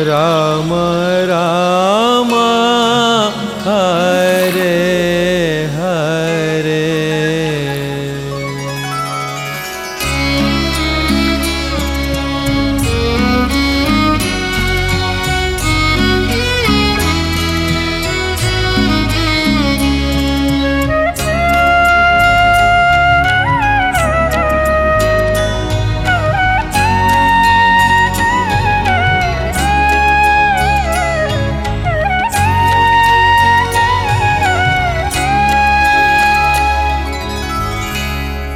Ram Ram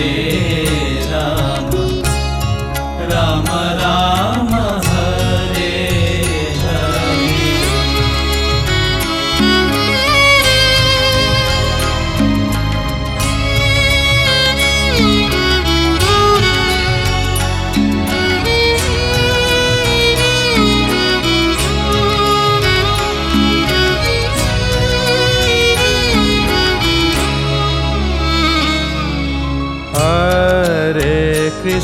Hare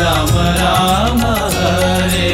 Ram Ram Hare